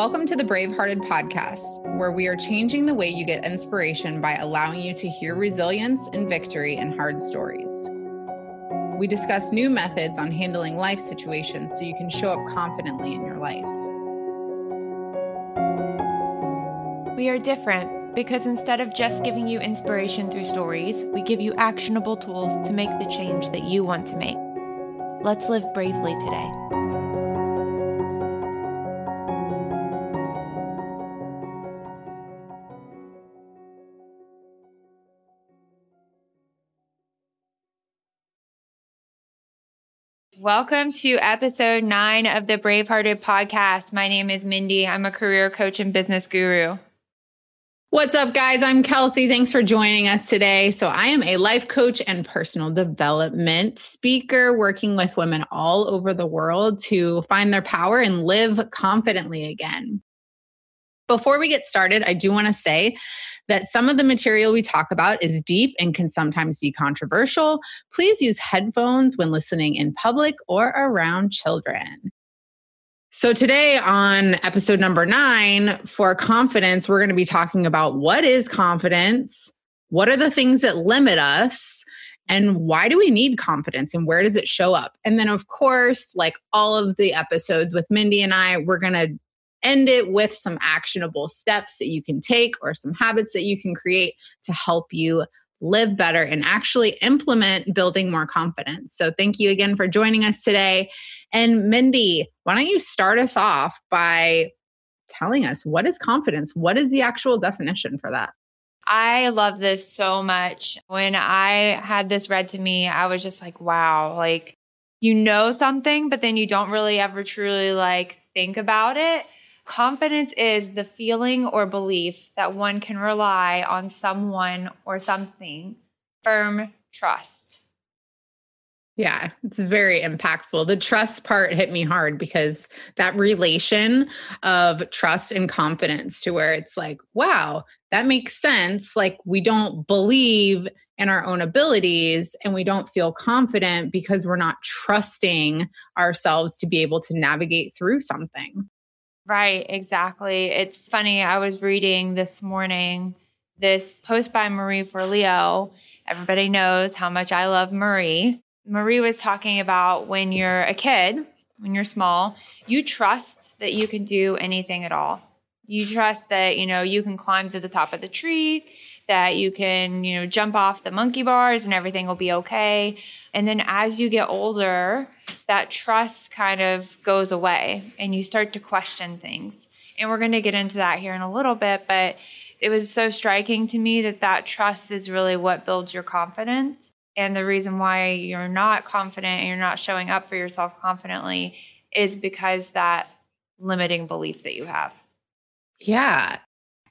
Welcome to the Bravehearted Podcast, where we are changing the way you get inspiration by allowing you to hear resilience and victory in hard stories. We discuss new methods on handling life situations so you can show up confidently in your life. We are different because instead of just giving you inspiration through stories, we give you actionable tools to make the change that you want to make. Let's live bravely today. Welcome to episode nine of the Bravehearted podcast. My name is Mindy. I'm a career coach and business guru. What's up, guys? I'm Kelsey. Thanks for joining us today. So, I am a life coach and personal development speaker working with women all over the world to find their power and live confidently again. Before we get started, I do want to say that some of the material we talk about is deep and can sometimes be controversial. Please use headphones when listening in public or around children. So, today on episode number nine for confidence, we're going to be talking about what is confidence? What are the things that limit us? And why do we need confidence and where does it show up? And then, of course, like all of the episodes with Mindy and I, we're going to end it with some actionable steps that you can take or some habits that you can create to help you live better and actually implement building more confidence. So, thank you again for joining us today. And Mindy, why don't you start us off by telling us what is confidence? What is the actual definition for that? I love this so much. When I had this read to me, I was just like, wow, like you know something, but then you don't really ever truly like think about it. Confidence is the feeling or belief that one can rely on someone or something. Firm trust. Yeah, it's very impactful. The trust part hit me hard because that relation of trust and confidence to where it's like, wow, that makes sense. Like, we don't believe in our own abilities and we don't feel confident because we're not trusting ourselves to be able to navigate through something. Right, exactly. It's funny. I was reading this morning this post by Marie Forleo. Everybody knows how much I love Marie. Marie was talking about when you're a kid, when you're small, you trust that you can do anything at all. You trust that, you know, you can climb to the top of the tree, that you can, you know, jump off the monkey bars and everything will be okay. And then as you get older, that trust kind of goes away and you start to question things. And we're going to get into that here in a little bit, but it was so striking to me that that trust is really what builds your confidence. And the reason why you're not confident and you're not showing up for yourself confidently is because that limiting belief that you have. Yeah.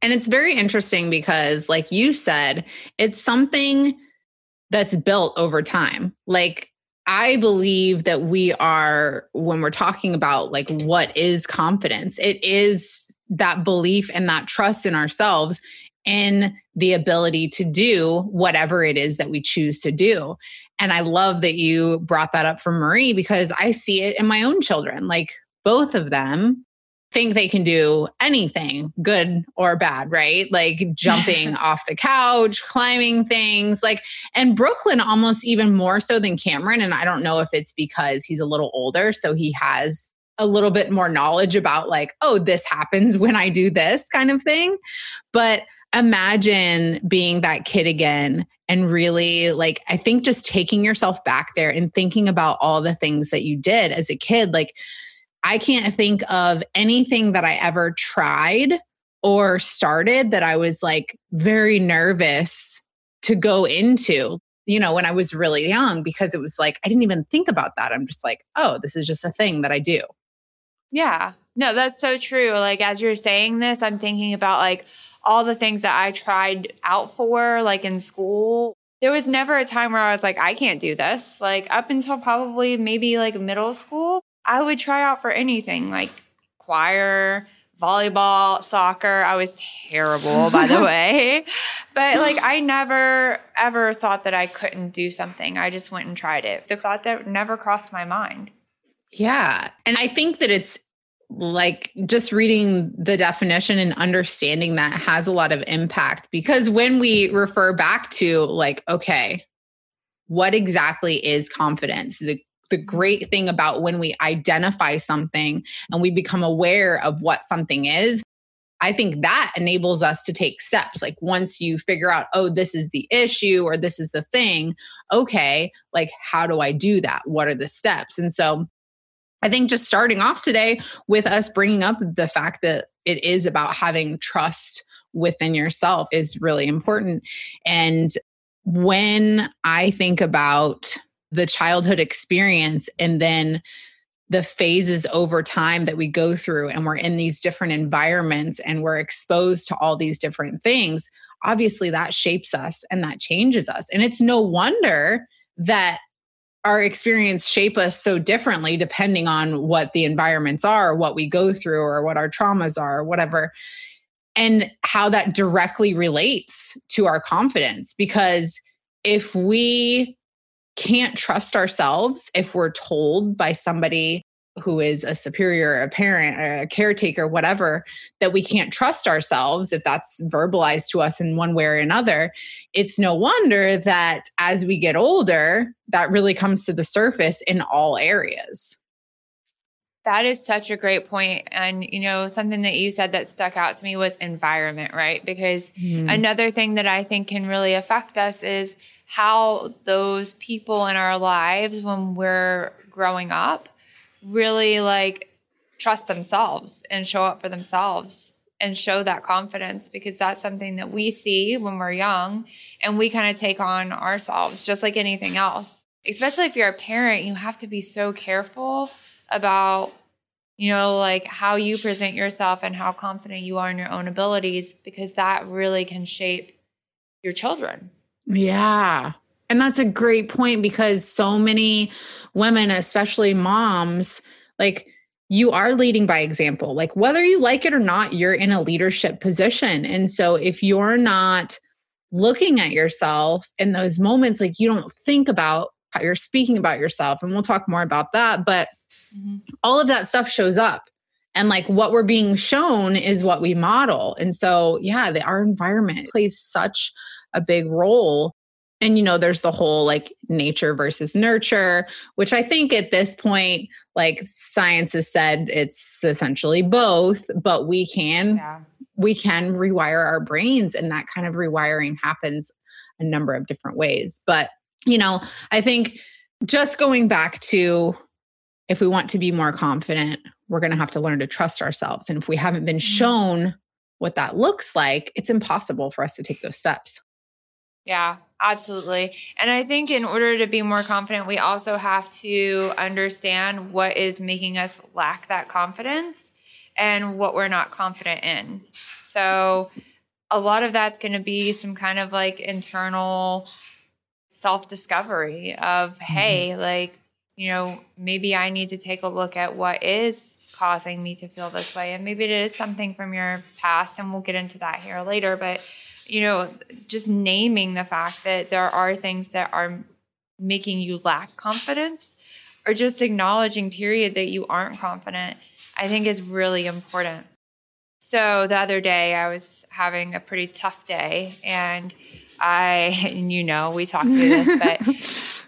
And it's very interesting because, like you said, it's something that's built over time. Like, I believe that we are, when we're talking about like what is confidence, it is that belief and that trust in ourselves in the ability to do whatever it is that we choose to do. And I love that you brought that up for Marie because I see it in my own children. Like both of them think they can do anything good or bad, right? Like jumping off the couch, climbing things, like, and Brooklyn almost even more so than Cameron. And I don't know if it's because he's a little older, so he has a little bit more knowledge about, like, oh, this happens when I do this kind of thing. But imagine being that kid again and really like i think just taking yourself back there and thinking about all the things that you did as a kid like I can't think of anything that I ever tried or started that I was like very nervous to go into you know when i was really young because it was like i didn't even think about that. I'm just like oh this is just a thing that i do. Yeah. No that's so true. Like as you're saying this i'm thinking about like all the things that i tried out for like in school. There was never a time where i was like i can't do this. Like up until probably maybe like middle school i would try out for anything like choir volleyball, soccer. I was terrible, by the way. But like, I never ever thought that I couldn't do something. I just went and tried it. The thought that never crossed my mind. Yeah. And I think that it's like just reading the definition and understanding that has a lot of impact because when we refer back to like, okay, what exactly is confidence? The the great thing about when we identify something and we become aware of what something is I think that enables us to take steps. Like once you figure out, oh, this is the issue or this is the thing, okay, like how do I do that? What are the steps? And so I think just starting off today with us bringing up the fact that it is about having trust within yourself is really important. And when I think about the childhood experience and then the phases over time that we go through and we're in these different environments and we're exposed to all these different things obviously that shapes us and that changes us. And it's no wonder that our experience shape us so differently depending on what the environments are what we go through or what our traumas are or whatever and how that directly relates to our confidence. Because if we can't trust ourselves if we're told by somebody who is a superior, a parent, a caretaker, whatever, that we can't trust ourselves if that's verbalized to us in one way or another, it's no wonder that as we get older, that really comes to the surface in all areas. That is such a great point. And, you know, something that you said that stuck out to me was environment, right? Because mm. another thing that I think can really affect us is how those people in our lives when we're growing up really like trust themselves and show up for themselves and show that confidence because that's something that we see when we're young and we kind of take on ourselves just like anything else. Especially if you're a parent, you have to be so careful about you know like how you present yourself and how confident you are in your own abilities because that really can shape your children. Yeah. And that's a great point because so many women, especially moms, like you are leading by example. Like whether you like it or not, you're in a leadership position. And so if you're not looking at yourself in those moments, like you don't think about how you're speaking about yourself, and we'll talk more about that, but mm-hmm. all of that stuff shows up. And like what we're being shown is what we model. And so, yeah, the, our environment plays such a big role and you know there's the whole like nature versus nurture which i think at this point like science has said it's essentially both but we can yeah. we can rewire our brains and that kind of rewiring happens a number of different ways but you know i think just going back to if we want to be more confident we're going to have to learn to trust ourselves and if we haven't been mm-hmm. shown what that looks like it's impossible for us to take those steps yeah, absolutely. And I think in order to be more confident, we also have to understand what is making us lack that confidence and what we're not confident in. So, a lot of that's going to be some kind of like internal self discovery of, mm-hmm. hey, like, you know, maybe I need to take a look at what is causing me to feel this way. And maybe it is something from your past, and we'll get into that here later. But you know, just naming the fact that there are things that are making you lack confidence or just acknowledging period that you aren't confident i think is really important so the other day i was having a pretty tough day and i and you know we talked through this but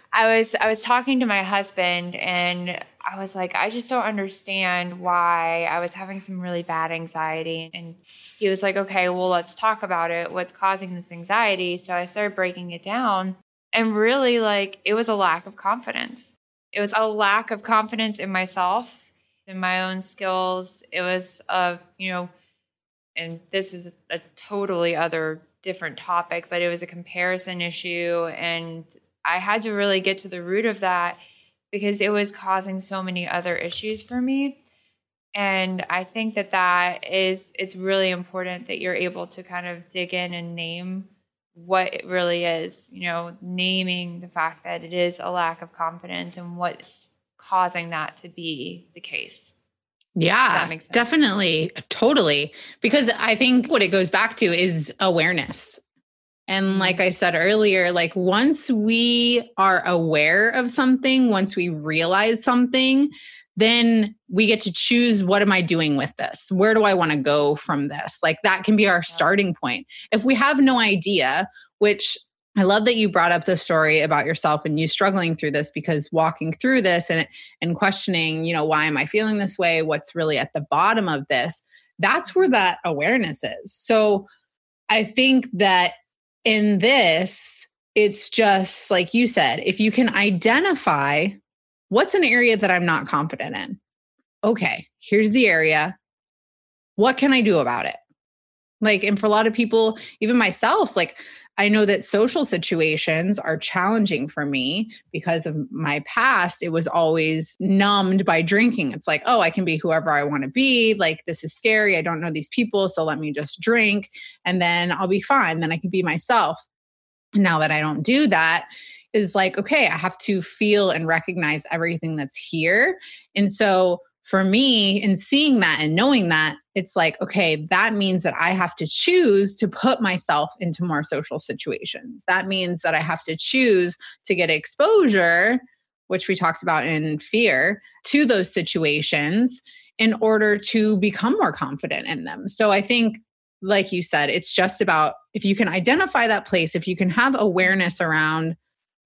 i was i was talking to my husband and I was like, I just don't understand why I was having some really bad anxiety. And he was like, okay, well, let's talk about it. What's causing this anxiety? So I started breaking it down. And really, like, it was a lack of confidence. It was a lack of confidence in myself, in my own skills. It was a, you know, and this is a totally other different topic, but it was a comparison issue. And I had to really get to the root of that because it was causing so many other issues for me. And I think that that is, it's really important that you're able to kind of dig in and name what it really is, you know, naming the fact that it is a lack of confidence and what's causing that to be the case. Yeah, definitely. Totally. Because I think what it goes back to is awareness. And mm-hmm. like I said earlier, like once we are aware of something, once we realize something, then we get to choose what am I doing with this? Where do I want to go from this? Like that can be our starting point. If we have no idea, which I love that you brought up the story about yourself and you struggling through this because walking through this and and questioning, you know, why am I feeling this way? What's really at the bottom of this? That's where that awareness is. So I think that in this, it's just like you said, if you can identify what's an area that I'm not confident in? Okay, here's the area. What can I do about it? Like, and for a lot of people, even myself, like, I know that social situations are challenging for me because of my past. It was always numbed by drinking. It's like, oh, I can be whoever I want to be. Like, this is scary. I don't know these people. So let me just drink and then I'll be fine. Then I can be myself. Now that I don't do that, is like, okay, I have to feel and recognize everything that's here. And so for me, in seeing that and knowing that, it's like, okay, that means that I have to choose to put myself into more social situations. That means that I have to choose to get exposure, which we talked about in fear, to those situations in order to become more confident in them. So I think, like you said, it's just about if you can identify that place, if you can have awareness around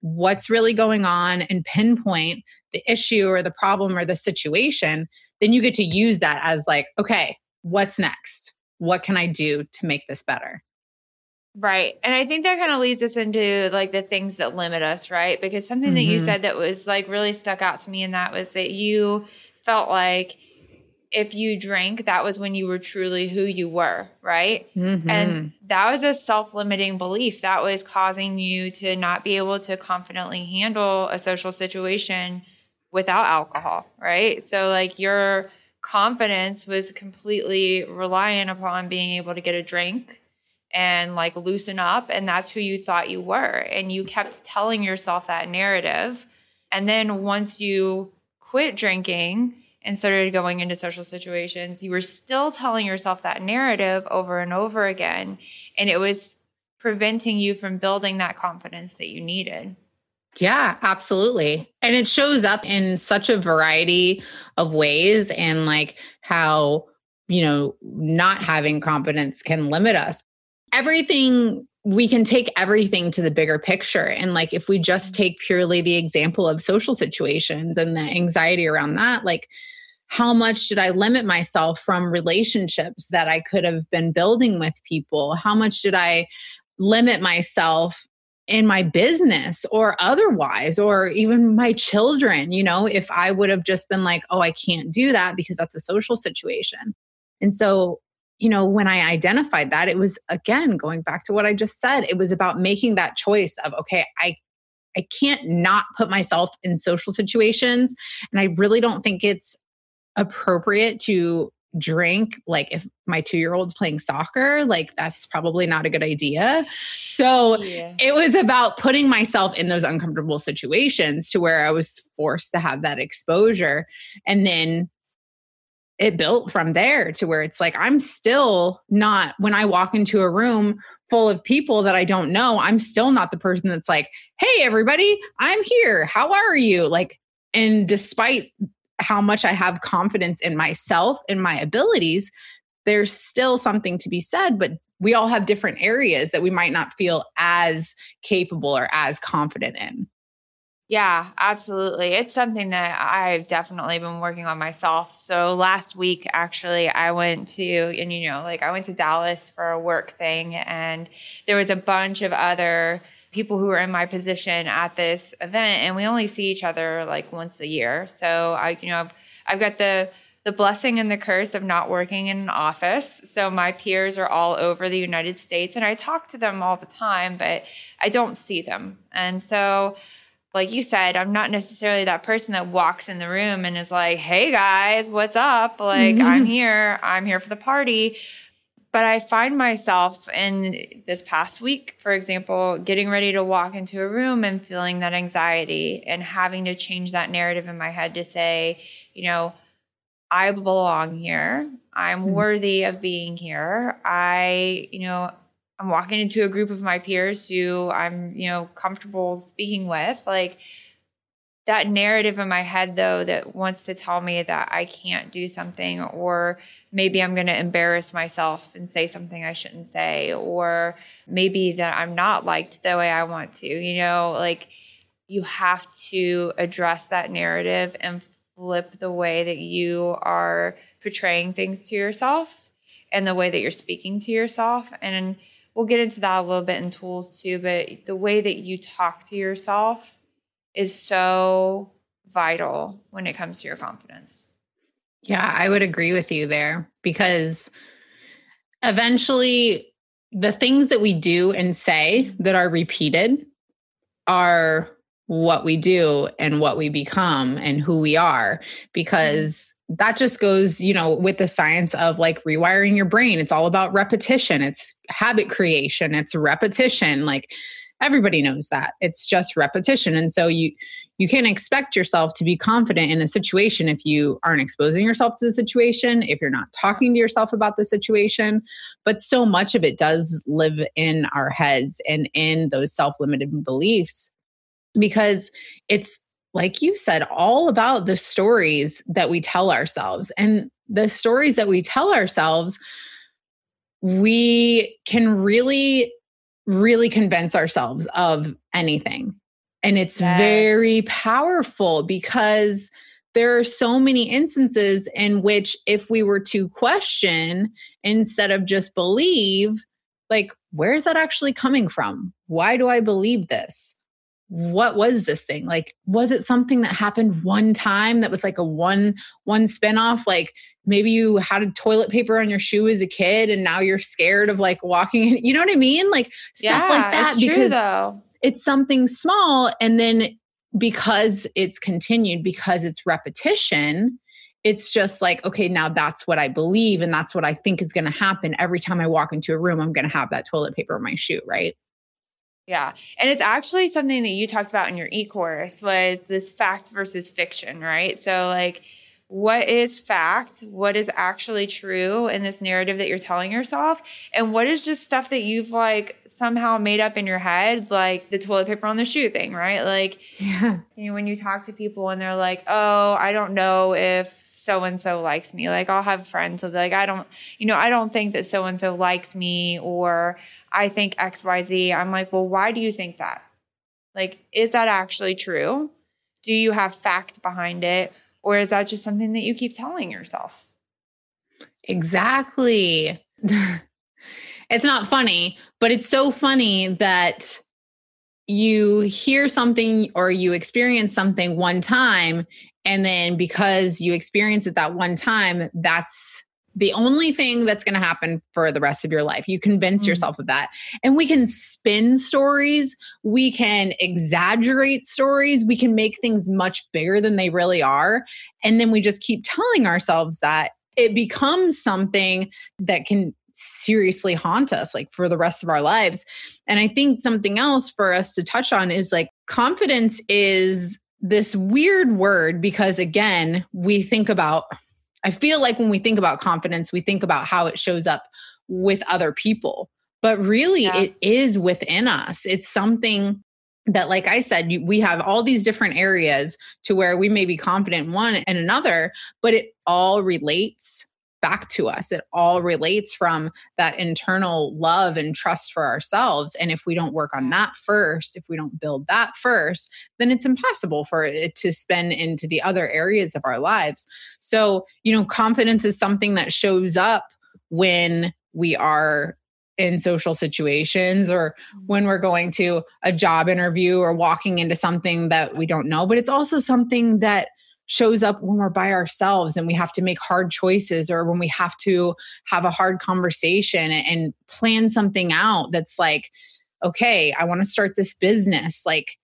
what's really going on and pinpoint the issue or the problem or the situation, then you get to use that as like, okay, what's next? What can I do to make this better? Right. And I think that kind of leads us into like the things that limit us, right? Because something mm-hmm. that you mm-hmm. said that was like really stuck out to me and that was that you felt like if you drank, that was when you were truly who you were, right? Mm-hmm. And that was a self limiting belief that was causing you to not be able to confidently handle a social situation without alcohol, right? So, like, your confidence was completely reliant upon being able to get a drink and like loosen up. And that's who you thought you were. And you kept telling yourself that narrative. And then once you quit drinking, and started going into social situations, you were still telling yourself that narrative over and over again. And it was preventing you from building that confidence that you needed. Yeah, absolutely. And it shows up in such a variety of ways and like how, you know, not having confidence can limit us. Everything we can take everything to the bigger picture. And like, if we just mm-hmm. take purely the example of social situations and the anxiety around that, like, how much did I limit myself from relationships that I could have been building with people? How much did I limit myself in my business or otherwise, or even my children? You know, if I would have just been like, oh, I can't do that because that's a social situation. And so, you know, when I identified that, it was again going back to what I just said, it was about making that choice of, okay, I I can't not put myself in social situations. And I really don't think it's appropriate to drink like if my 2-year-old's playing soccer like that's probably not a good idea. So yeah. it was about putting myself in those uncomfortable situations to where I was forced to have that exposure. And then it built from there to where it's like I'm still not when I walk into a room full of people that I don't know I'm still not the person that's like hey everybody I'm here. How are you? Like and despite how much I have confidence in myself and my abilities, there's still something to be said, but we all have different areas that we might not feel as capable or as confident in. Yeah, absolutely. It's something that I've definitely been working on myself. So last week, actually, I went to, and you know, like I went to Dallas for a work thing, and there was a bunch of other people who are in my position at this event and we only see each other like once a year so i you know i've, I've got the the blessing and the curse of not working in an office. So my peers are all over the United States and I talk to them all the time, but I don't see them. And so like you said, I'm not necessarily that person that walks in the room and is like, "Hey guys, what's up? Like mm-hmm. I'm here. I'm here for the party." But I find myself in this past week, for example, getting ready to walk into a room and feeling that anxiety and having to change that narrative in my head to say, you know, I belong here. I'm mm-hmm. worthy of being here. I, you know, I'm walking into a group of my peers who I'm, you know, comfortable speaking with. Like that narrative in my head, though, that wants to tell me that I can't do something, or maybe I'm going to embarrass myself and say something I shouldn't say, or maybe that I'm not liked the way I want to, you know, like you have to address that narrative and flip the way that you are portraying things to yourself and the way that you're speaking to yourself. And we'll get into that a little bit in tools too, but the way that you talk to yourself is so vital when it comes to your confidence. Yeah, I would agree with you there because eventually the things that we do and say that are repeated are what we do and what we become and who we are mm-hmm. because that just goes you know with the science of like rewiring your brain. It's all about repetition. It's habit creation. It's repetition. Like everybody knows that. It's just repetition. And so you you can't expect yourself to be confident in a situation if you aren't exposing yourself to the situation if you're not talking to yourself about the situation. But so much of it does live in our heads and in those self-limited beliefs because it's like you said all about the stories that we tell ourselves. And the stories that we tell ourselves we can really really convince ourselves of anything. And it's yes. very powerful because there are so many instances in which if we were to question instead of just believe like where is that actually coming from? Why do i believe this? What was this thing? Like was it something that happened one time that was like a one one spinoff? Like maybe you had a toilet paper on your shoe as a kid and now you're scared of like walking you know what i mean like stuff yeah, like that because true, it's something small and then because it's continued because it's repetition it's just like okay now that's what i believe and that's what i think is going to happen every time i walk into a room i'm going to have that toilet paper on my shoe right yeah. And it's actually something that you talked about in your e-course was this fact versus fiction, right? So like what is fact? What is actually true in this narrative that you're telling yourself? And what is just stuff that you've like somehow made up in your head, like the toilet paper on the shoe thing, right? Like yeah. you know, when you talk to people and they're like, Oh, I don't know if so and so likes me. Like I'll have friends with like, I don't, you know, I don't think that so and so likes me or I think XYZ. I'm like, well, why do you think that? Like, is that actually true? Do you have fact behind it? Or is that just something that you keep telling yourself? Exactly. it's not funny, but it's so funny that you hear something or you experience something one time and then because you experience it that one time that's the only thing that's going to happen for the rest of your life. You convince mm-hmm. yourself of that. And we can spin stories, we can exaggerate stories, we can make things much bigger than they really are. And then we just keep telling ourselves that it becomes something that can seriously haunt us like for the rest of our lives. And I think something else for us to touch on is like confidence is this weird word because again, we think about I feel like when we think about confidence, we think about how it shows up with other people. But really, yeah. it is within us. It's something that, like I said, we have all these different areas to where we may be confident in one and another, but it all relates back to us. It all relates from that internal love and trust for ourselves. And if we don't work on that first, if we don't build that first, then it's impossible for it to spin into the other areas of our lives. So, you know, confidence is something that shows up when we are in social situations or when we're going to a job interview or walking into something that we don't know but it's also something that shows up when we're by ourselves and we have to make hard choices or when we have to have a hard conversation and plan something out that's like, okay, I want to start this business. Like,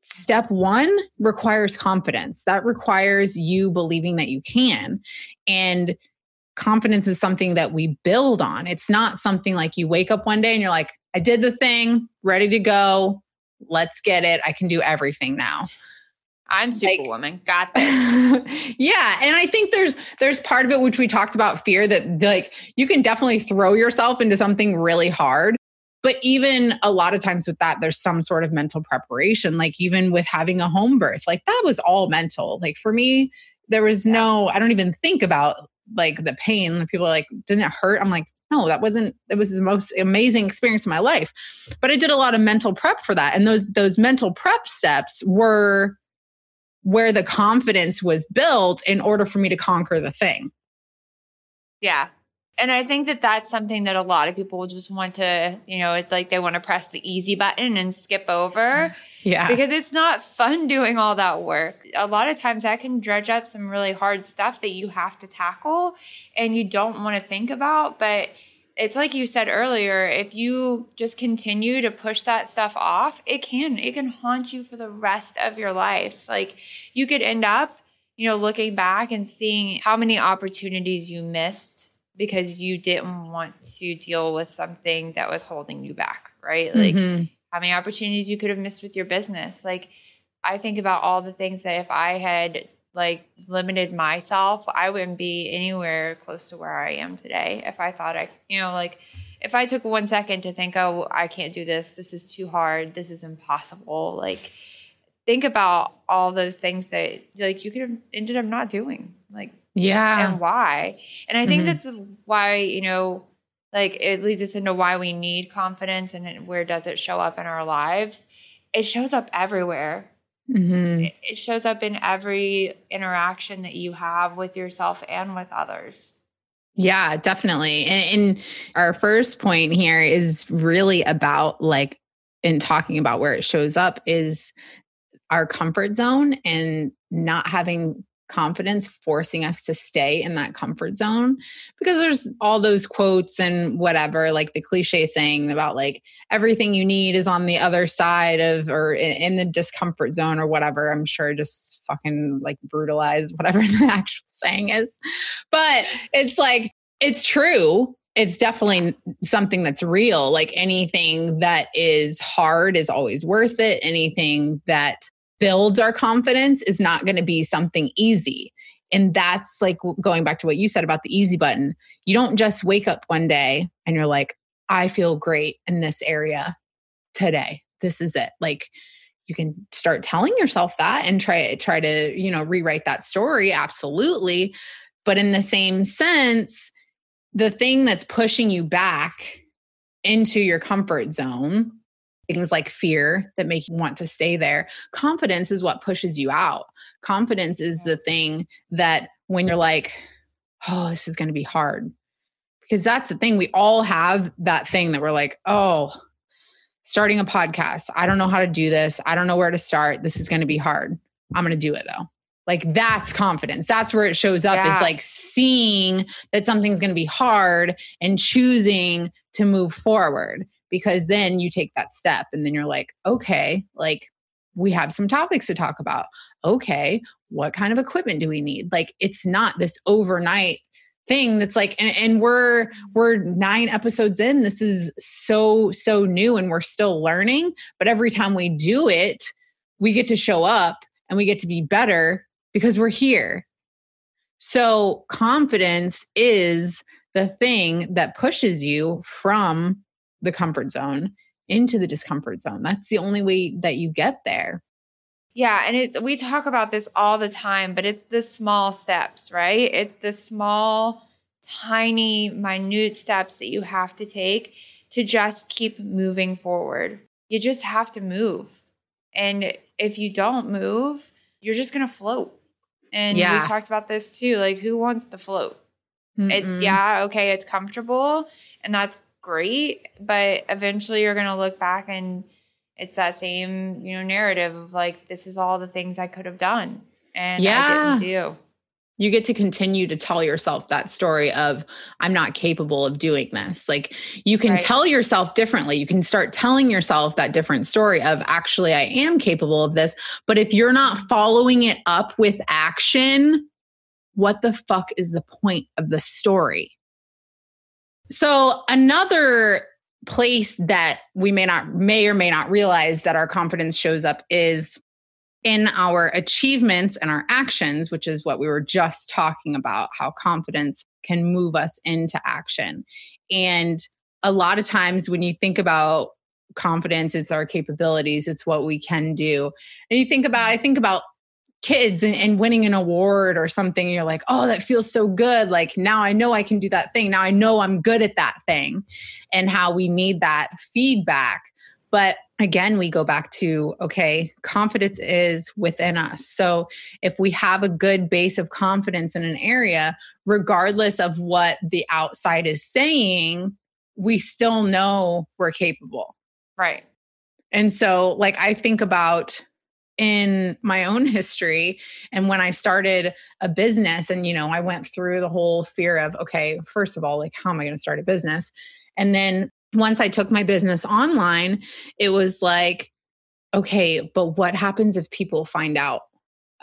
step one requires confidence. That requires you believing that you can. And confidence is something that we build on. It's not something like you wake up one day and you're like, I did the thing, ready to go. Let's get it. I can do everything now. I'm superwoman. Like, Got this. yeah, and I think there's there's part of it which we talked about fear that like you can definitely throw yourself into something really hard. But even a lot of times with that, there's some sort of mental preparation. Like even with having a home birth, like that was all mental. Like for me, there was no, I don't even think about like the pain. The people are like, didn't it hurt? I'm like, no, that wasn't, it was the most amazing experience of my life. But I did a lot of mental prep for that. And those those mental prep steps were where the confidence was built in order for me to conquer the thing. Yeah. And I think that that's something that a lot of people just want to, you know, it's like they want to press the easy button and skip over. Yeah. Because it's not fun doing all that work. A lot of times that can dredge up some really hard stuff that you have to tackle and you don't want to think about. But it's like you said earlier if you just continue to push that stuff off it can it can haunt you for the rest of your life. Like you could end up you know looking back and seeing how many opportunities you missed because you didn't want to deal with something that was holding you back right? Like mm-hmm. how many opportunities you could have missed with your business. Like i think about all the things that if i had like limited myself, I wouldn't be anywhere close to where I am today. If I thought I, you know, like if I took one second to think, oh, I can't do this, this is too hard, this is impossible, like think about all those things that like you could have ended up not doing. Like, yeah. And why. And I think mm-hmm. that's why, you know, like it leads us into why we need confidence and where does it show up in our lives. It shows up everywhere Mm-hmm. It shows up in every interaction that you have with yourself and with others. Yeah, definitely. And, and our first point here is really about like in talking about where it shows up is our comfort zone and not having confidence forcing us to stay in that comfort zone because there's all those quotes and whatever like the cliche saying about like everything you need is on the other side of or in the discomfort zone or whatever. I'm sure just fucking like brutalize whatever the actual saying is. But it's like it's true. It's definitely something that's real. Like anything that is hard is always worth it. Anything that builds our confidence is not going to be something easy. And that's like going back to what you said about the easy button. You don't just wake up one day and you're like, I feel great in this area today. This is it. Like you can start telling yourself that and try try to, you know, rewrite that story absolutely. But in the same sense, the thing that's pushing you back into your comfort zone things like fear that make you want to stay there. Confidence is what pushes you out. Confidence is the thing that when you're like, oh, this is going to be hard. Because that's the thing. We all have that thing that we're like, oh, starting a podcast. I don't know how to do this. I don't know where to start. This is going to be hard. I'm going to do it though. Like that's confidence. That's where it shows up yeah. is like seeing that something's going to be hard and choosing to move forward because then you take that step and then you're like, okay, like we have some topics to talk about. Okay, what kind of equipment do we need? Like it's not this overnight thing that's like and, and we're we're nine episodes in this is so so new and we're still learning but every time we do it we get to show up and we get to be better because we're here so confidence is the thing that pushes you from the comfort zone into the discomfort zone. That's the only way that you get there. Yeah, and it's we talk about this all the time, but it's the small steps, right? It's the small tiny minute steps that you have to take to just keep moving forward. You just have to move. And if you don't move, you're just going to float. And yeah. we talked about this too. Like, who wants to float? Mm-mm. It's, yeah, okay, it's comfortable. And that's great, but eventually you're going to look back and it's that same, you know, narrative of like this is all the things I could have done. And yeah. I didn't do. You get to continue to tell yourself that story of, I'm not capable of doing this. Like you can Right. tell yourself differently. You can start telling yourself that different story of, actually, I am capable of this. But if you're not following it up with action, what the fuck is the point of the story? So, another place that we may not may or may not realize that our confidence shows up is in our achievements and our actions, which is what we were just talking about, how confidence can move us into action. And a lot of times when you think about confidence, it's our capabilities, it's what we can do. And you think about, I think about kids and, and winning an award or something, you're like, oh, that feels so good. Like now I know I can do that thing. Now I know I'm good at that thing, and how we need that feedback. But again, we go back to okay, confidence is within us. So if we have a good base of confidence in an area, regardless of what the outside is saying, we still know we're capable. Right. And so, like, I think about in my own history and when I started a business, and, you know, I went through the whole fear of, okay, first of all, like, how am I going to start a business? And then once I took my business online, it was like, okay, but what happens if people find out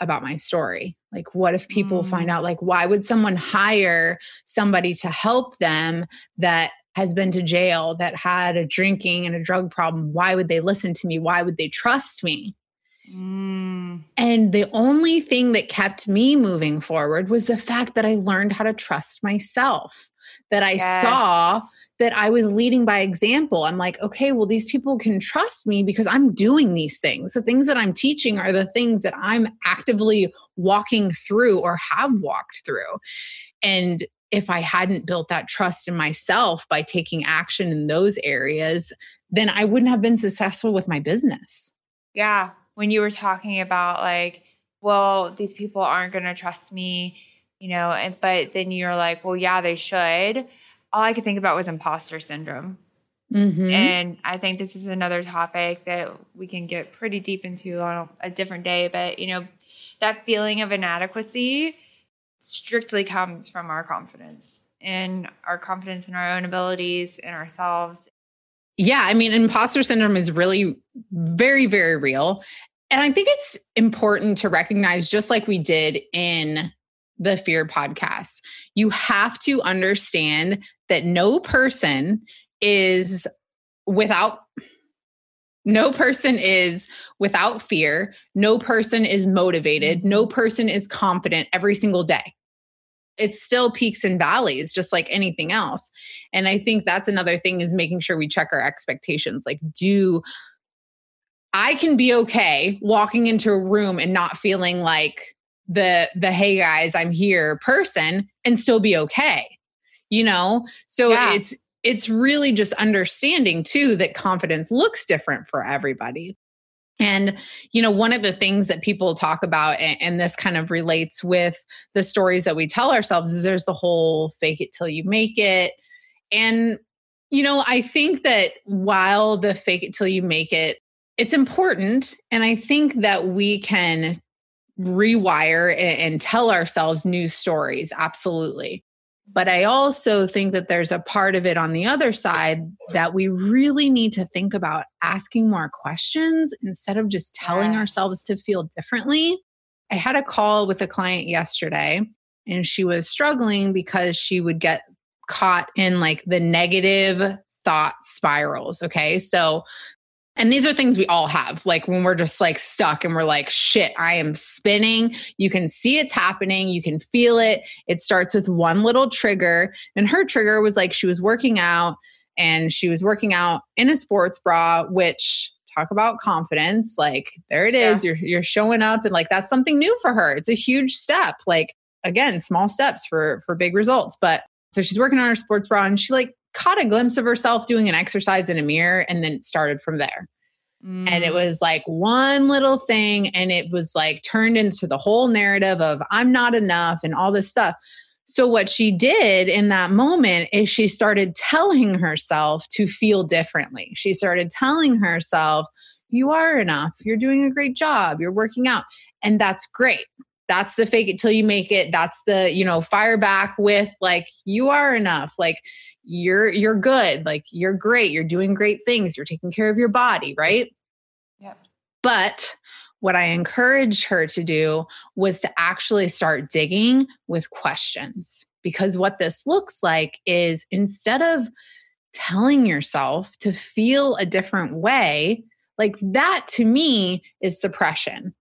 about my story? Like, what if people Mm. find out, like, why would someone hire somebody to help them that has been to jail, that had a drinking and a drug problem? Why would they listen to me? Why would they trust me? Mm. And the only thing that kept me moving forward was the fact that I learned how to trust myself, that I saw that I was leading by example. I'm like, okay, well, these people can trust me because I'm doing these things. The things that I'm teaching are the things that I'm actively walking through or have walked through. And if I hadn't built that trust in myself by taking action in those areas, then I wouldn't have been successful with my business. Yeah. When you were talking about like, well, these people aren't going to trust me, you know, and, but then you're like, well, yeah, they should. All I could think about was imposter syndrome. Mhm. And I think this is another topic that we can get pretty deep into on a different day. But, you know, that feeling of inadequacy strictly comes from our confidence and our confidence in our own abilities and ourselves. Yeah, I mean, imposter syndrome is really very, very real. And I think it's important to recognize, just like we did in the Fear podcast, you have to understand that no person is without. No person is without fear. No person is motivated. Mm-hmm. No person is confident every single day. It's still peaks and valleys, just like anything else. And I think that's another thing is making sure we check our expectations. Like, do I can be okay walking into a room and not feeling like the the hey guys, I'm here person and still be okay. You know? So Yeah. it's it's really just understanding too that confidence looks different for everybody. And, you know, one of the things that people talk about, and, and, this kind of relates with the stories that we tell ourselves, is there's the whole fake it till you make it. And, you know, I think that while the fake it till you make it, it's important. And I think that we can rewire and, and tell ourselves new stories. Absolutely. But I also think that there's a part of it on the other side that we really need to think about asking more questions instead of just telling Yes. ourselves to feel differently. I had a call with a client yesterday and she was struggling because she would get caught in like the negative thought spirals. Okay. So, and these are things we all have, like when we're just like stuck and we're like, shit, I am spinning. You can see it's happening. You can feel it. It starts with one little trigger. And her trigger was like she was working out and she was working out in a sports bra, which talk about confidence. Like there it is. You're you're showing up and like that's something new for her. It's a huge step. Like again, small steps for for big results. But so she's working on her sports bra and she like caught a glimpse of herself doing an exercise in a mirror and then it started from there. And it Mm. was like one little thing, and it was like turned into the whole narrative of I'm not enough and all this stuff. So, what she did in that moment is she started telling herself to feel differently. She started telling herself, You are enough. You're doing a great job. You're working out. And that's great. that's the fake it till you make it that's the you know fire back with like you are enough like you're you're good like you're great you're doing great things you're taking care of your body right? Yep. But what i encouraged her to do was to actually start digging with questions because what this looks like is instead of telling yourself to feel a different way like that to me is suppression.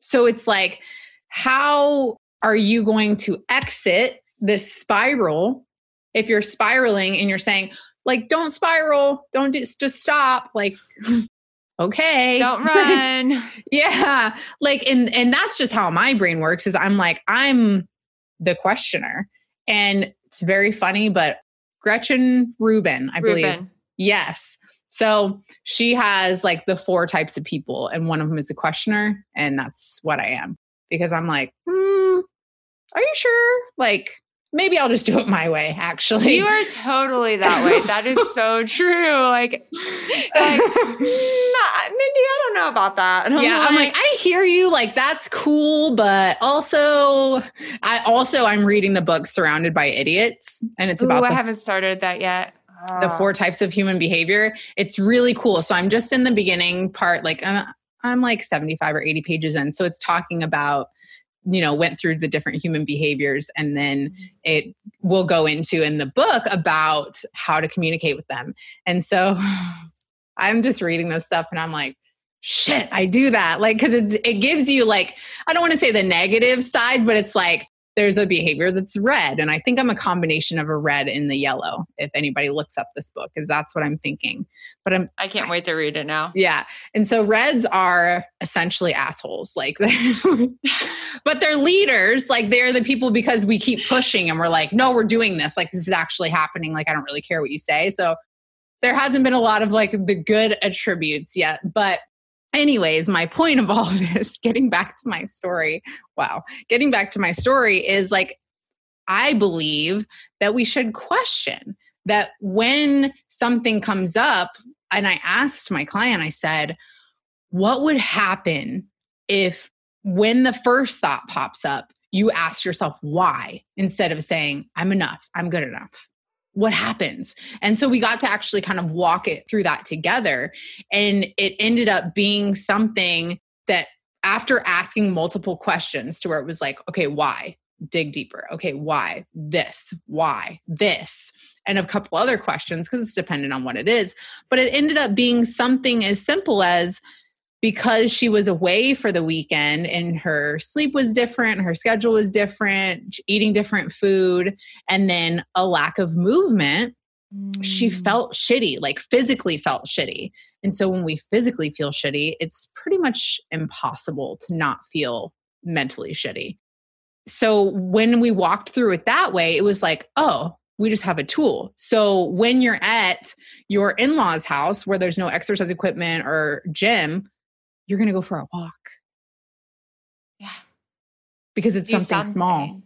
So it's like how are you going to exit this spiral if you're spiraling and you're saying like don't spiral don't just, just stop like okay. Don't run. Yeah. Like and and that's just how my brain works is i'm like i'm the questioner. And it's very funny but gretchen rubin i Rubin. believe yes. So she has like the four types of people and one of them is a questioner and that's what i am. Because i'm like hmm, are you sure? Like maybe I'll just do it my way, actually. You are totally that way. That is so true. Like, like Mindy, I don't know about that. And yeah, I'm like, I'm like, I hear you. Like, that's cool, but also, I also I'm reading the book Surrounded by Idiots, and it's Ooh, about. I haven't started that yet. The four ah. types of human behavior. It's really cool. So I'm just in the beginning part. Like, I'm, I'm like 75 or 80 pages in. So it's talking about you know went through the different human behaviors and then mm-hmm. it will go into in the book about how to communicate with them and so i'm just reading this stuff and i'm like shit i do that like because it's it gives you like i don't want to say the negative side but it's like there's a behavior that's red and i think i'm a combination of a red and the yellow if anybody looks up this book because that's what i'm thinking. But i'm i can't wait to read it now. Yeah and so reds are essentially assholes like but they're leaders like they're the people because we keep pushing and we're like no we're doing this like this is actually happening like i don't really care what you say. So there hasn't been a lot of like the good attributes yet but anyways, my point of all this, getting back to my story, wow, getting back to my story is like, I believe that we should question that when something comes up, and I asked my client, I said, what would happen if when the first thought pops up, you ask yourself why instead of saying, I'm enough, I'm good enough? What happens. And so we got to actually kind of walk it through that together. And it ended up being something that after asking multiple questions to where it was like okay why? Dig deeper. Okay why? This. Why? This. And a couple other questions because it's dependent on what it is. But it ended up being something as simple as because she was away for the weekend and her sleep was different, her schedule was different, eating different food, and then a lack of movement, mm. she felt shitty, like physically felt shitty. And so when we physically feel shitty, it's pretty much impossible to not feel mentally shitty. So when we walked through it that way, it was like, oh, we just have a tool. So when you're at your in law's house where there's no exercise equipment or gym, you're going to go for a walk. Yeah. Because it's something, something, small.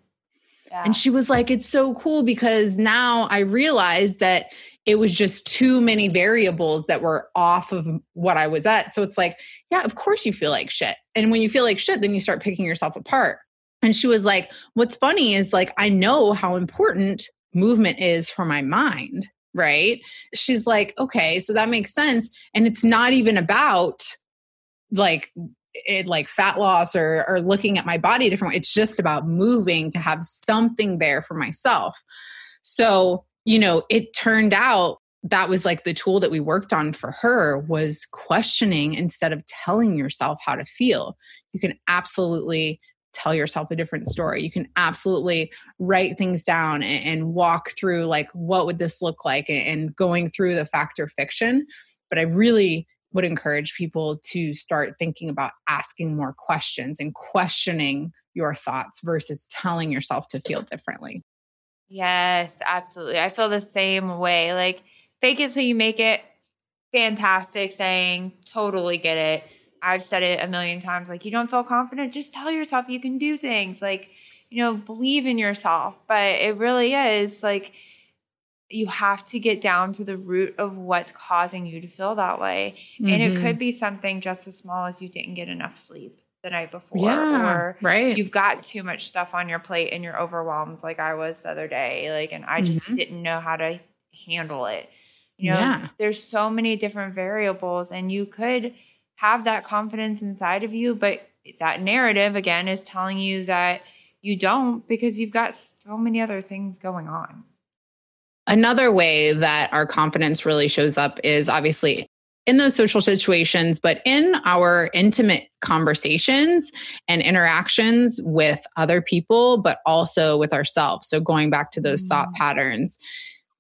Yeah. And she was like, it's so cool because now I realized that it was just too many variables that were off of what I was at. So it's like, yeah, of course you feel like shit. And when you feel like shit, then you start picking yourself apart. And she was like, what's funny is like, I know how important movement is for my mind, right? She's like, okay, so that makes sense. And it's not even about like it like fat loss or or looking at my body different it's just about moving to have something there for myself. So you know it turned out that was like the tool that we worked on for her was questioning instead of telling yourself how to feel. You can absolutely tell yourself a different story. You can absolutely write things down and, and walk through like what would this look like and, and going through the factor fiction. But i really would encourage people to start thinking about asking more questions and questioning your thoughts versus telling yourself to feel differently. Yes, absolutely. I feel the same way. Like, fake it till you make it. Fantastic saying. Totally get it. I've said it a million times. Like, you don't feel confident, just tell yourself you can do things. Like, you know, believe in yourself. But it really is like, you have to get down to the root of what's causing you to feel that way. Mm-hmm. And it could mm-hmm. be something just as small as you didn't get enough sleep. the night before Yeah, or right. you've got too much stuff on your plate and you're overwhelmed like I was the other day like and I just Mhm. didn't know how to handle it. You know, Yeah. there's so many different variables and you could have that confidence inside of you but that narrative again is telling you that you don't because you've got so many other things going on. Another way that our confidence really shows up is obviously in those social situations, but in our intimate conversations and interactions with other people, but also with ourselves. So, going back to those thought Mm. patterns,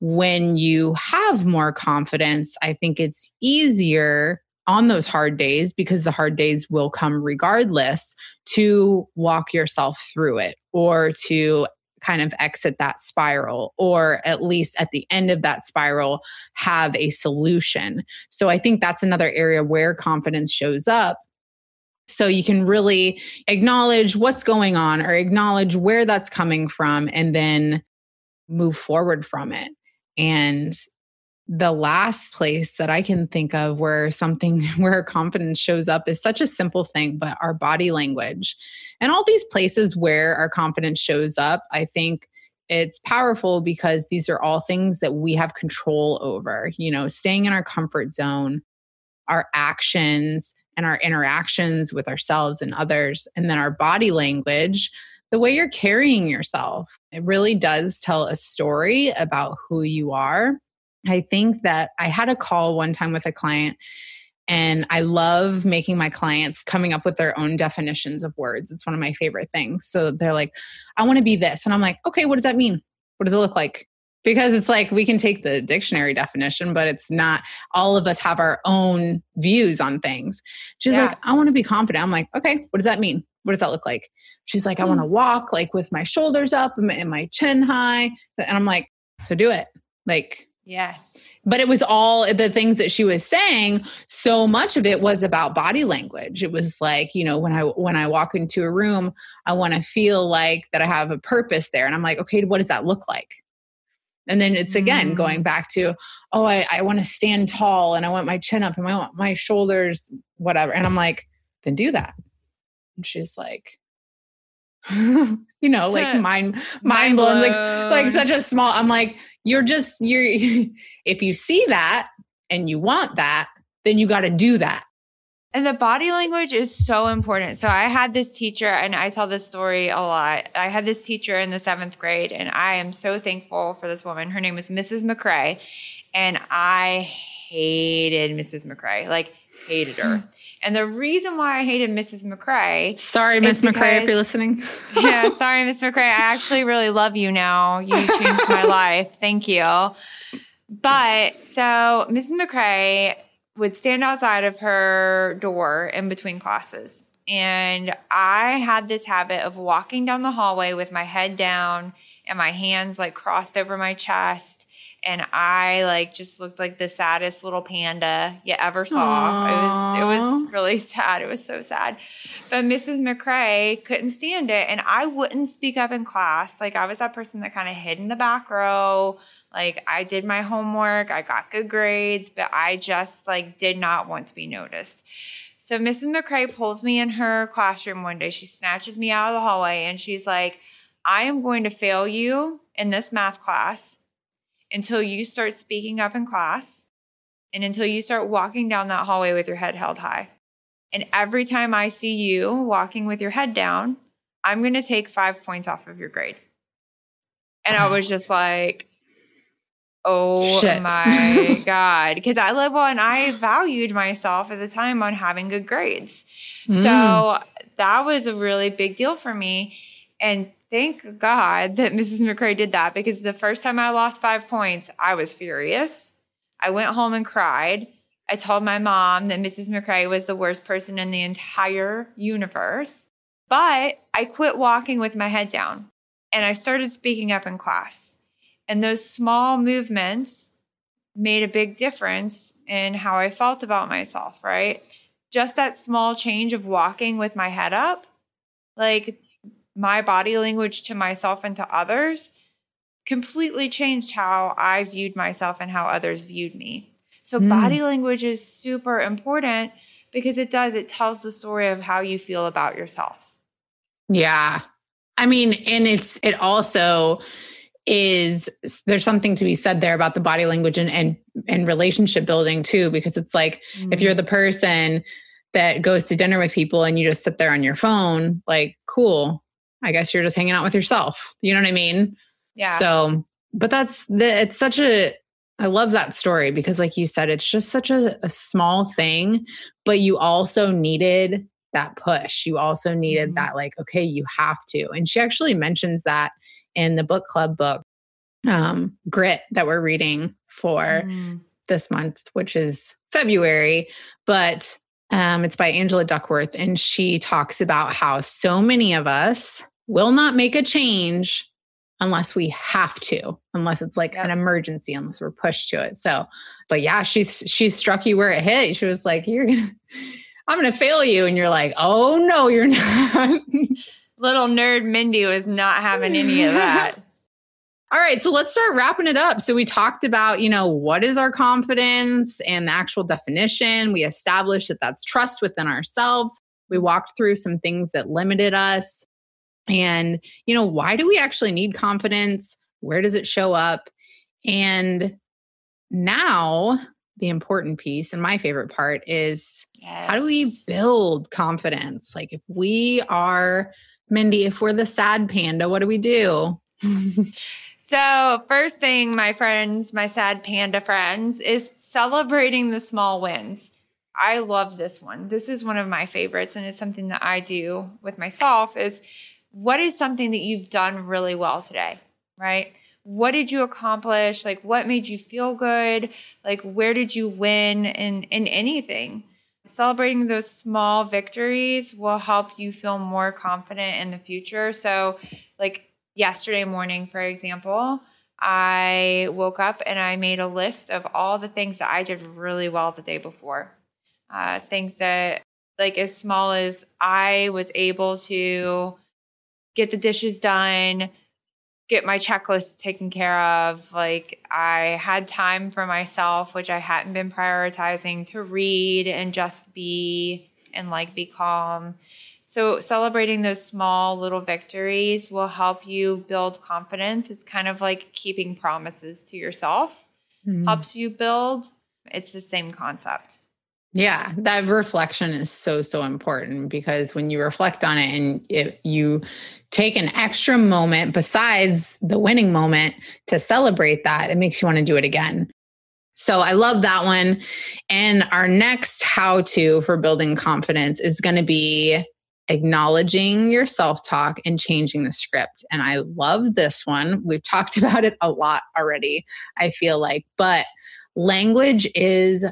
when you have more confidence, I think it's easier on those hard days because the hard days will come regardless to walk yourself through it or to kind of exit that spiral or at least at the end of that spiral have a solution. So I think that's another area where confidence shows up. So you can really acknowledge what's going on or acknowledge where that's coming from and then move forward from it. And the last place that I can think of where something where confidence shows up is such a simple thing, but our body language. And all these places where our confidence shows up, I think it's powerful because these are all things that we have control over, you know, staying in our comfort zone, our actions and our interactions with ourselves and others, and then our body language, the way you're carrying yourself. It really does tell a story about who you are. I think that I had a call one time with a client and I love making my clients coming up with their own definitions of words. It's one of my favorite things. So they're like, I want to be this. And I'm like, okay, what does that mean? What does it look like? Because it's like we can take the dictionary definition, but it's not all of us have our own views on things. She's Yeah. like, I want to be confident. I'm like, okay, what does that mean? What does that look like? She's like, I want to mm. walk like with my shoulders up and my- and my chin high. And I'm like, so do it. Like, Yes. but it was all the things that she was saying so much of it was about body language. It was like you know when i when i walk into a room i want to feel like that i have a purpose there. And i'm like okay what does that look like? And then it's again Mm. going back to oh i, I want to stand tall and i want my chin up and i want my shoulders whatever. And i'm like then do that. And she's like you know like mind mind blown like like such a small i'm like you're just you're if you see that and you want that then you got to do that And the body language is so important. So I had this teacher, and I tell this story a lot. I had this teacher in the seventh grade, and I am so thankful for this woman. Her name is Mrs. McCrae, and I hated Mrs. McCrae, like hated her. Hmm. And the reason why I hated Mrs. McCrae, sorry miss mccrae if you're listening yeah, sorry, Miss McCrae, I actually really love you now. You changed my life. Thank you. But so Mrs. McCrae would stand outside of her door in between classes. And I had this habit of walking down the hallway with my head down and my hands like crossed over my chest. And I like just looked like the saddest little panda you ever saw. It was it was really sad. It was so sad. But Mrs. McCrae couldn't stand it. And I wouldn't speak up in class. Like I was that person that kind of hid in the back row. Like I did my homework, I got good grades, but I just like did not want to be noticed. So Mrs. McCrae pulls me in her classroom one day. She snatches me out of the hallway and she's like, I am going to fail you in this math class until you start speaking up in class and until you start walking down that hallway with your head held high. And every time I see you walking with your head down, I'm going to take five points off of your grade. And I was just like, oh Shit. my God. Because I live on, I valued myself at the time on having good grades. Mm. So that was a really big deal for me. And thank God that Mrs. McCray did that because the first time I lost five points, I was furious. I went home and cried. I told my mom that Mrs. McCray was the worst person in the entire universe. But I quit walking with my head down and I started speaking up in class. And those small movements made a big difference in how I felt about myself, right? Just that small change of walking with my head up, like my body language to myself and to others, completely changed how I viewed myself and how others viewed me. So, Mm. body language is super important because it does, it tells the story of how you feel about yourself. Yeah. I mean, and it's, it also, is there's something to be said there about the body language and and, and relationship building too because it's like mm-hmm. if you're the person that goes to dinner with people and you just sit there on your phone like cool i guess you're just hanging out with yourself you know what i mean yeah so but that's the it's such a i love that story because like you said it's just such a, a small thing but you also needed that push you also needed mm-hmm. that like okay you have to and she actually mentions that in the book club book, um, Grit, that we're reading for mm. this month, which is February. But um, it's by Angela Duckworth. And she talks about how so many of us will not make a change unless we have to unless it's like yep. an emergency unless we're pushed to it so but yeah she's she struck you where it hit she was like you're gonna i'm gonna fail you and you're like oh no you're not Little nerd Mindy was not having any of that. All right, so let's start wrapping it up. So we talked about, you know, what is our confidence and the actual definition. We established that that's trust within ourselves. We walked through some things that limited us. And, you know, why do we actually need confidence? Where does it show up? And now the important piece and my favorite part is yes. how do we build confidence? Like if we are Mindy, if we're the sad panda, what do we do? so, first thing, my friends, my sad panda friends, is celebrating the small wins. I love this one. This is one of my favorites, and it's something that I do with myself is what is something that you've done really well today, right? What did you accomplish? Like what made you feel good? Like where did you win in in anything? celebrating those small victories will help you feel more confident in the future. So, like yesterday morning, for example, I woke up and I made a list of all the things that I did really well the day before. Uh, things that, like, as small as I was able to get the dishes done, get my checklist taken care of. Like I had time for myself, which I hadn't been prioritizing to read and just be and like be calm. So celebrating those small little victories will help you build confidence. It's kind of like keeping promises to yourself. Mm-hmm. Helps you build. It's the same concept. Yeah, that reflection is so so important because when you reflect on it and if you take an extra moment besides the winning moment to celebrate that, it makes you want to do it again. So I love that one. And our next how to for building confidence is going to be acknowledging your self talk and changing the script. And I love this one. We've talked about it a lot already, I feel like, but language is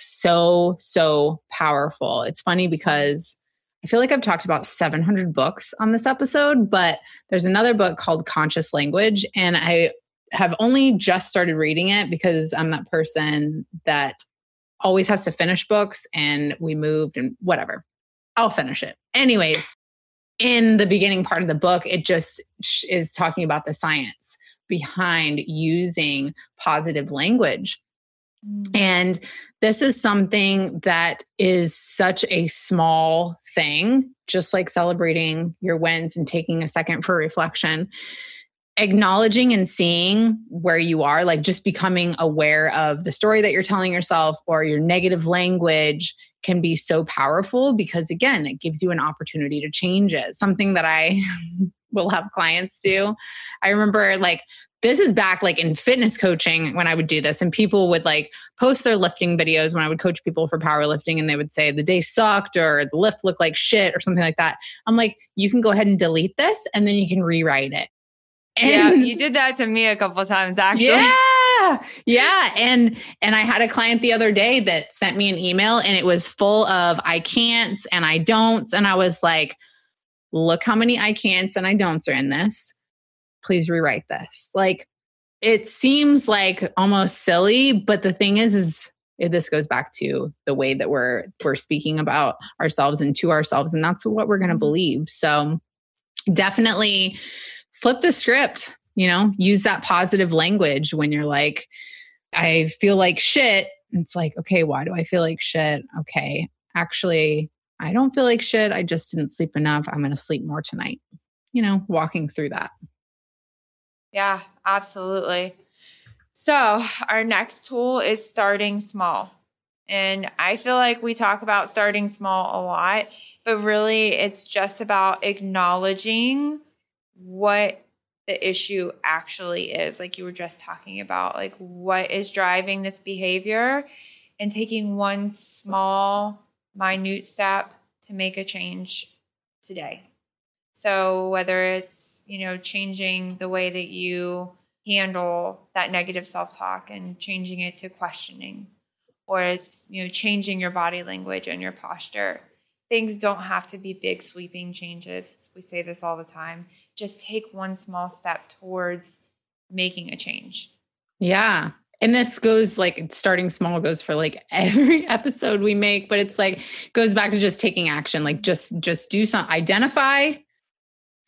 so, so powerful. It's funny because I feel like I've talked about 700 books on this episode, but there's another book called Conscious Language. And I have only just started reading it because I'm that person that always has to finish books and we moved and whatever. I'll finish it. Anyways, in the beginning part of the book, it just is talking about the science behind using positive language. Mm. And this is something that is such a small thing, just like celebrating your wins and taking a second for reflection. Acknowledging and seeing where you are, like just becoming aware of the story that you're telling yourself or your negative language can be so powerful because, again, it gives you an opportunity to change it. Something that I will have clients do. I remember like this is back like in fitness coaching when I would do this, and people would like post their lifting videos when I would coach people for powerlifting, and they would say the day sucked or the lift looked like shit or something like that. I'm like, you can go ahead and delete this, and then you can rewrite it. And yeah, you did that to me a couple times actually. Yeah. Yeah. And and I had a client the other day that sent me an email and it was full of I can'ts and I don'ts. And I was like, look how many I can'ts and I don'ts are in this please rewrite this. Like it seems like almost silly, but the thing is, is this goes back to the way that we're we're speaking about ourselves and to ourselves, and that's what we're going to mm-hmm. believe. So definitely flip the script. You know, use that positive language when you're like, I feel like shit. It's like, okay, why do I feel like shit? Okay, actually, I don't feel like shit. I just didn't sleep enough. I'm going to sleep more tonight. You know, walking through that. Yeah, absolutely. So, our next tool is starting small. And I feel like we talk about starting small a lot, but really it's just about acknowledging what the issue actually is. Like you were just talking about, like what is driving this behavior and taking one small, minute step to make a change today. So, whether it's, you know, changing the way that you handle that negative self talk and changing it to questioning, or it's, you know, changing your body language and your posture. Things don't have to be big, sweeping changes. We say this all the time. Just take one small step towards making a change. Yeah. And this goes like starting small goes for like every episode we make, but it's like goes back to just taking action. Like just just do some identify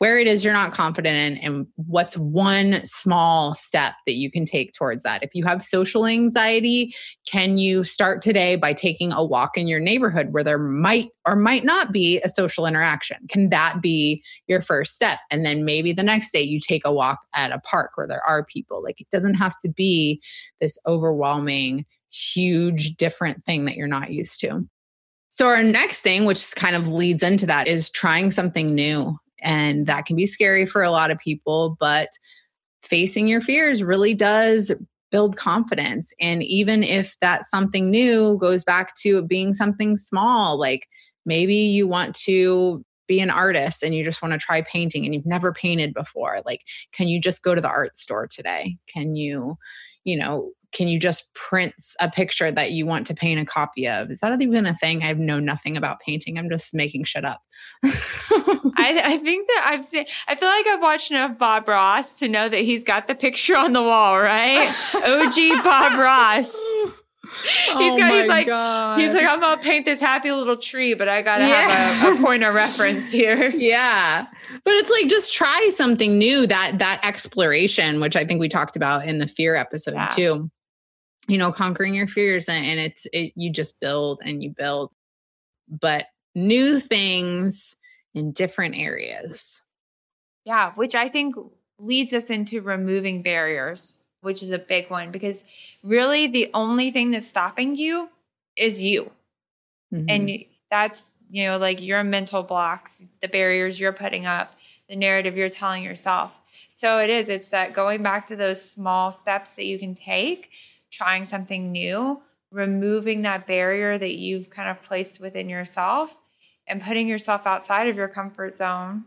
where it is you're not confident in and what's one small step that you can take towards that. If you have social anxiety, can you start today by taking a walk in your neighborhood where there might or might not be a social interaction? Can that be your first step? And then maybe the next day you take a walk at a park where there are people. Like it doesn't have to be this overwhelming, huge, different thing that you're not used to. So, our next thing, which kind of leads into that, is trying something new. And that can be scary for a lot of people, but facing your fears really does build confidence. And even if that something new goes back to being something small, like maybe you want to be an artist and you just want to try painting and you've never painted before, like, can you just go to the art store today? Can you, you know, can you just print a picture that you want to paint a copy of? Is that even a thing? I know nothing about painting. I'm just making shit up. I, I, think that I've seen, I feel like I've watched enough Bob Ross to know that he's got the picture on the wall, right? OG Bob Ross. He's oh got, he's like, God. he's like, I'm gonna paint this happy little tree, but I gotta yeah. have a, a point of reference here. Yeah. But it's like just try something new, that that exploration, which I think we talked about in the fear episode yeah. too you know conquering your fears and, and it's it, you just build and you build but new things in different areas. Yeah which i think leads us into removing barriers which is a big one because really the only thing that's stopping you is you. Mm-hmm. and that's you know like your mental blocks the barriers you're putting up the narrative you're telling yourself. So it is it's that going back to those small steps that you can take trying something new, removing that barrier that you've kind of placed within yourself and putting yourself outside of your comfort zone,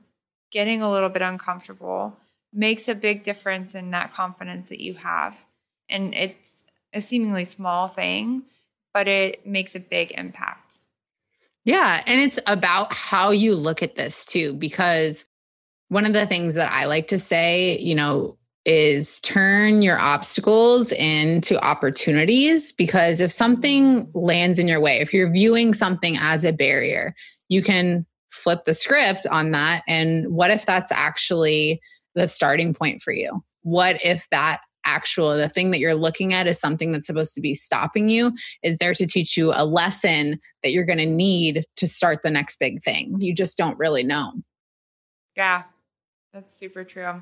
getting a little bit uncomfortable makes a big difference in that confidence that you have. And it's a seemingly small thing, but it makes a big impact. Yeah. And it's about how you look at this too, because one of the things that I like to say, you know, is turn your obstacles into opportunities because if something lands in your way, if you're viewing something as a barrier, you can flip the script on that. And what if that's actually the starting point for you? What if that actual the thing that you're looking at is something that's supposed to be stopping you is there to teach you a lesson that you're going to need to start the next big thing you just don't really know yeah that's super true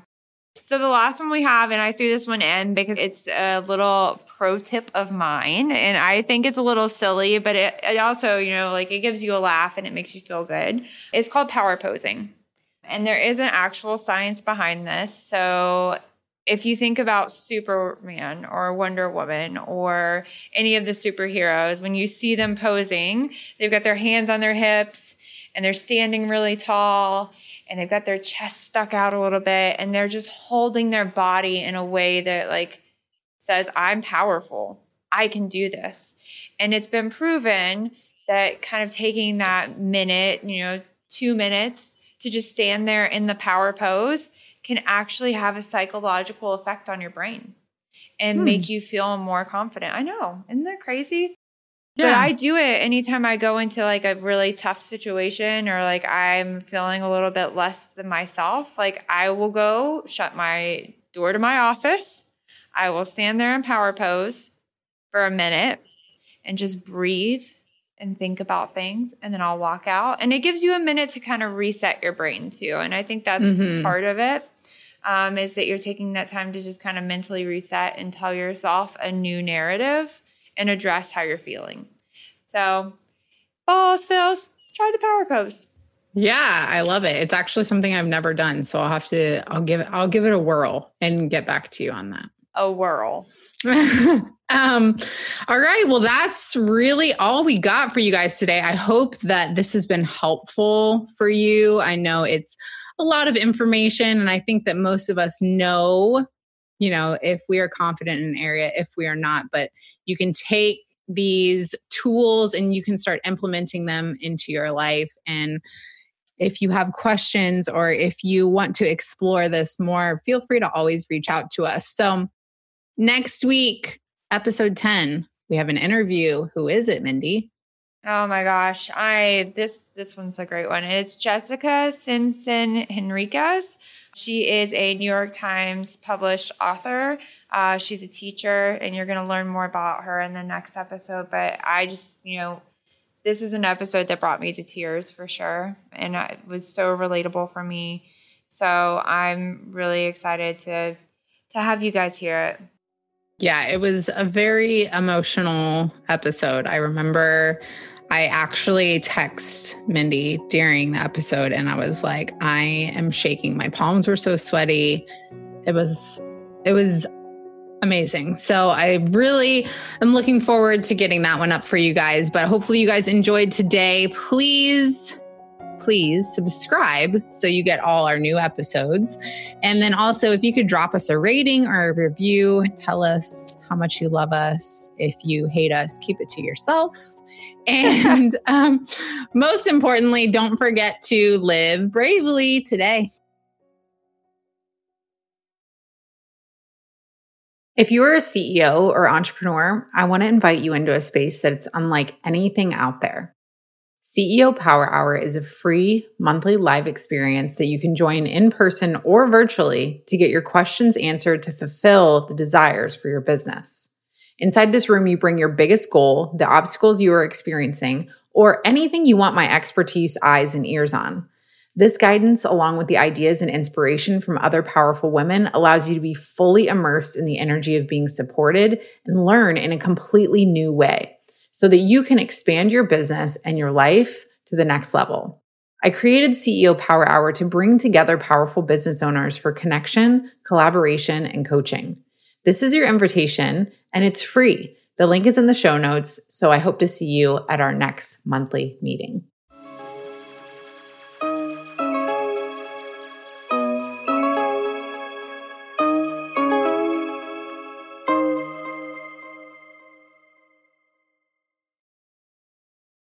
so the last one we have, and I threw this one in because it's a little pro tip of mine, and I think it's a little silly, but it, it also, you know, like it gives you a laugh and it makes you feel good. It's called power posing. And there is an actual science behind this. So if you think about Superman or Wonder Woman or any of the superheroes, when you see them posing, they've got their hands on their hips and they're standing really tall and they've got their chest stuck out a little bit and they're just holding their body in a way that like says i'm powerful. I can do this. And it's been proven that kind of taking that minute you know two minutes to just stand there in the power pose can actually have a psychological effect on your brain and hmm. make you feel more confident. I know. Isn't that crazy yeah. But I do it anytime I go into like a really tough situation or like I'm feeling a little bit less than myself. Like I will go shut my door to my office. I will stand there in power pose for a minute and just breathe and think about things and then I'll walk out. And it gives you a minute to kind of reset your brain too. And I think that's mm-hmm. part of it. Um, is that you're taking that time to just kind of mentally reset and tell yourself a new narrative and address how you're feeling. So, balls, fills, try the power pose. Yeah, I love it. It's actually something I've never done, so I'll have to. I'll give it. I'll give it a whirl and get back to you on that. A whirl. um, all right. Well, that's really all we got for you guys today. I hope that this has been helpful for you. I know it's a lot of information, and I think that most of us know, you know, if we are confident in an area, if we are not. But you can take these tools and you can start implementing them into your life and if you have questions or if you want to explore this more, feel free to always reach out to us. So, next week, episode 10, we have an interview. Who is it, Mindy? Oh my gosh. I this this one's a great one. It's Jessica Simpson Henriquez. She is a New York Times published author. Uh, she's a teacher, and you're going to learn more about her in the next episode. But I just, you know, this is an episode that brought me to tears for sure. And it was so relatable for me. So I'm really excited to to have you guys hear it. Yeah, it was a very emotional episode. I remember I actually text Mindy during the episode and I was like, I am shaking. My palms were so sweaty. It was it was amazing. So I really am looking forward to getting that one up for you guys. But hopefully you guys enjoyed today. Please please subscribe so you get all our new episodes. And then also, if you could drop us a rating or a review, tell us how much you love us. If you hate us, keep it to yourself. And um, most importantly, don't forget to live bravely today. If you are a CEO or entrepreneur, I want to invite you into a space that's unlike anything out there. CEO Power Hour is a free monthly live experience that you can join in person or virtually to get your questions answered to fulfill the desires for your business. Inside this room, you bring your biggest goal, the obstacles you are experiencing, or anything you want my expertise, eyes, and ears on. This guidance, along with the ideas and inspiration from other powerful women, allows you to be fully immersed in the energy of being supported and learn in a completely new way so that you can expand your business and your life to the next level. I created CEO Power Hour to bring together powerful business owners for connection, collaboration, and coaching. This is your invitation, and it's free. The link is in the show notes, so I hope to see you at our next monthly meeting.